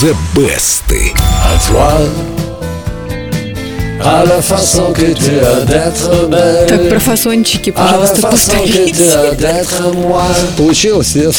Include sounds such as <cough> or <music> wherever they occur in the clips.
The Best. À Так, про фасончики, пожалуйста, tu повторите. Получилось, нет?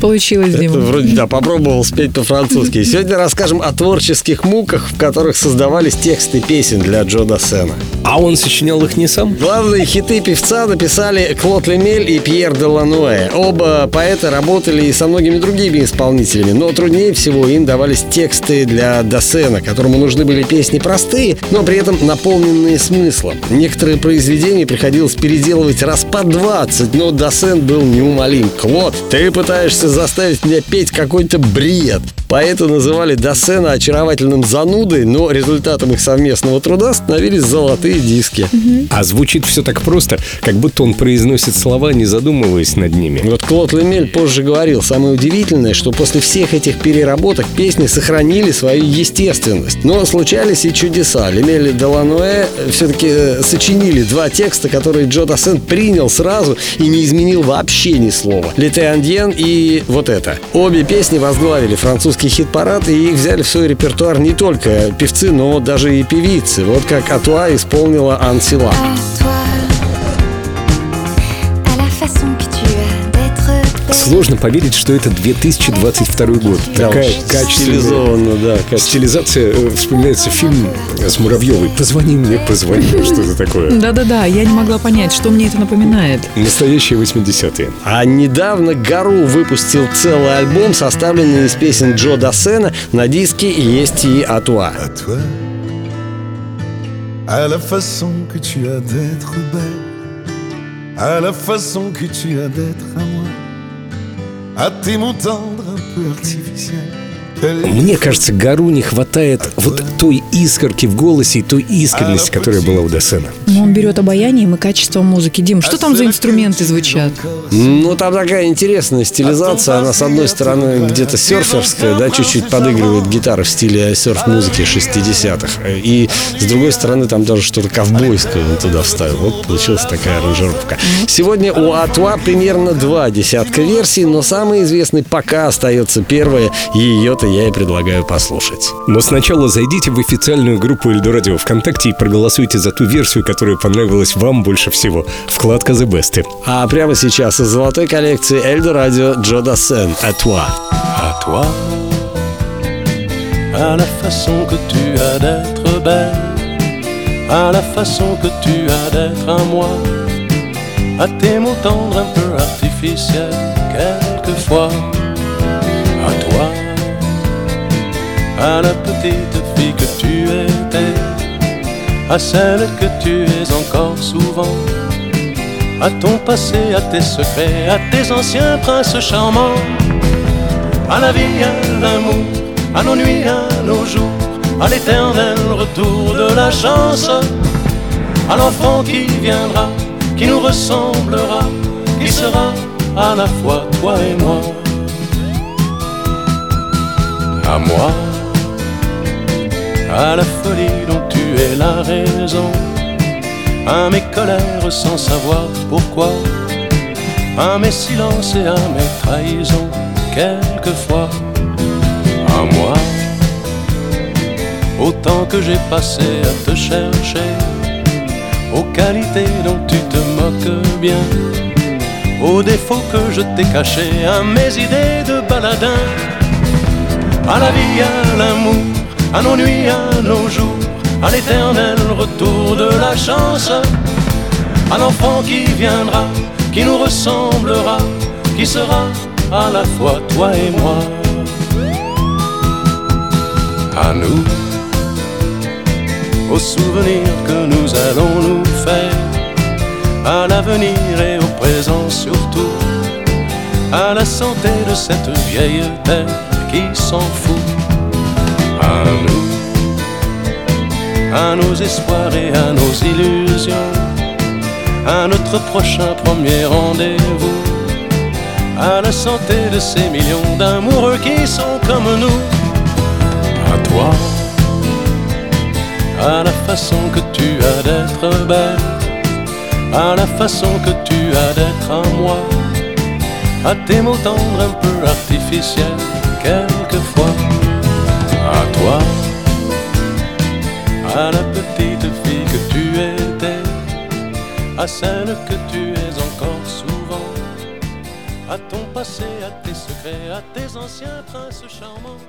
Получилось, Дима. Вроде да, попробовал спеть по-французски. <laughs> Сегодня расскажем о творческих муках, в которых создавались тексты песен для Джо Дассена. А он сочинял их не сам? Главные хиты певца написали Клод Лемель и Пьер де Лануэ. Оба поэта работали и со многими другими исполнителями, но труднее всего им давались тексты для Дассена, которому нужны были песни простые, но при этом наполненные смыслом. Некоторые произведения приходилось переделывать раз по 20, но Дассен был неумолим. Клод, ты пытаешься заставить меня петь какой-то бред. Поэты называли Дассена очаровательным занудой, но результатом их совместного труда становились золотые диски. А звучит все так просто, как будто он произносит слова, не задумываясь над ними. Вот Клод Лемель позже говорил, самое удивительное, что после всех этих переработок песни сохранили свою естественность. Но случались и чудеса. Лемель и Делануэ все-таки сочинили два текста, которые Джо Дассен принял сразу и не изменил вообще ни слова. «Лете Андьен» и вот это. Обе песни возглавили французский хит-парад, и их взяли в свой репертуар не только певцы, но даже и певицы. Вот как Атуа исполнила Ан Сила. Сложно поверить, что это 2022 год. Такая качественная Стилизованно, да, качественно. стилизация. Э, Вспоминается фильм с Муравьевой. «Позвони мне, позвони». <laughs> Что это такое? Да-да-да, я не могла понять, что мне это напоминает. Настоящие 80-е. А недавно Гару выпустил целый альбом, составленный из песен Джо Дассена. На диске есть и Атуа. à toi, à la façon que tu as d'être belle, à la façon que tu as d'être à moi, à tes mots tendres un peu artificiels. Мне кажется, Гару не хватает вот той искорки в голосе и той искренности, которая была у Досена. Но он берет обаянием и качеством музыки. Дим, что там за инструменты звучат? Ну, там такая интересная стилизация. Она, с одной стороны, где-то серферская, да, чуть-чуть подыгрывает гитара в стиле серф-музыки 60-х. И, с другой стороны, там даже что-то ковбойское он туда вставил. Вот получилась такая аранжировка. Сегодня у Атуа примерно два десятка версий, но самый известный пока остается первая, и ее-то я и предлагаю послушать. Но сначала зайдите в официальную группу Эльдорадио ВКонтакте и проголосуйте за ту версию, которая понравилась вам больше всего. Вкладка The Best. А прямо сейчас из золотой коллекции Эльдо Радио Джо Дассен «Атуа». toi, à la façon que tu as d'être belle, à la façon que tu as d'être à moi, à tes mots tendres un peu artificiels, quelquefois, à la petite fille que tu étais, à celle que tu es encore souvent. À ton passé, à tes secrets, à tes anciens princes charmants à la vie, à l'amour, à nos nuits, à nos jours, à l'éternel retour de la chance, à l'enfant qui viendra, qui nous ressemblera, qui sera à la fois toi et moi. À moi, à la folie dont tu es la raison, à mes colères sans savoir pourquoi, à mes silences et à mes trahisons, quelquefois, à moi, au temps que j'ai passé à te chercher, aux qualités dont tu te moques bien, aux défauts que je t'ai cachés, à mes idées de baladin, à la vie, à l'amour, à nos nuits, à nos jours, à l'éternel retour de la chance, à l'enfant qui viendra, qui nous ressemblera, qui sera à la fois toi et moi. À nous, aux souvenirs que nous allons nous faire, à l'avenir et au présent surtout, à la santé de cette vieille terre qui s'en fout. À nous, à nos espoirs et à nos illusions, à notre prochain premier rendez-vous. À la santé de ces millions d'amoureux qui sont comme nous. À toi, à la façon que tu as d'être belle, à la façon que tu as d'être à moi, à tes mots tendres un peu artificiels, quelquefois, à celle que tu es encore souvent, à ton passé, à tes secrets, à tes anciens princes charmants.